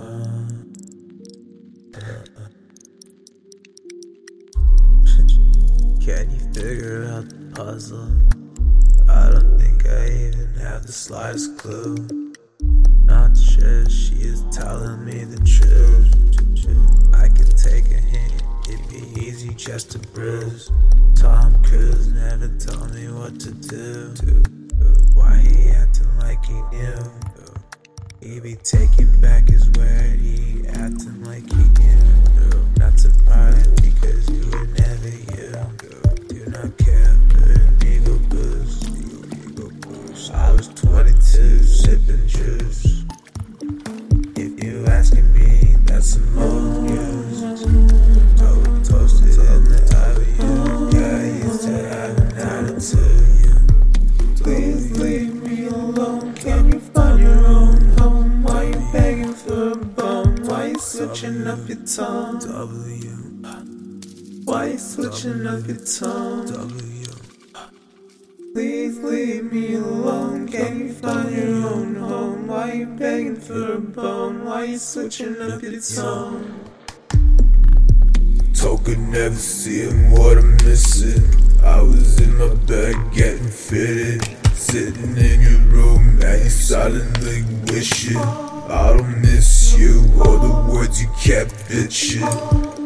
Can you figure out the puzzle? I don't think I even have the slightest clue. Not sure she is telling me the truth. I can take a hint, it'd be easy just to bruise. Tom Cruise never told me what to do. He be taking back his word, he acting like he knew. Not surprised because you were never you. Do not care for an ego boost. I was 22 sipping juice. Switching up your tone? W. Why you switching up your tone? W. Please leave me alone. Can you find your own home? Why you begging for a bone? Why you switching up your tone? Token never seeing what I'm missing. I was in my bed getting fitted. Sitting in your room and you silently wishing I don't miss you you kept bitching.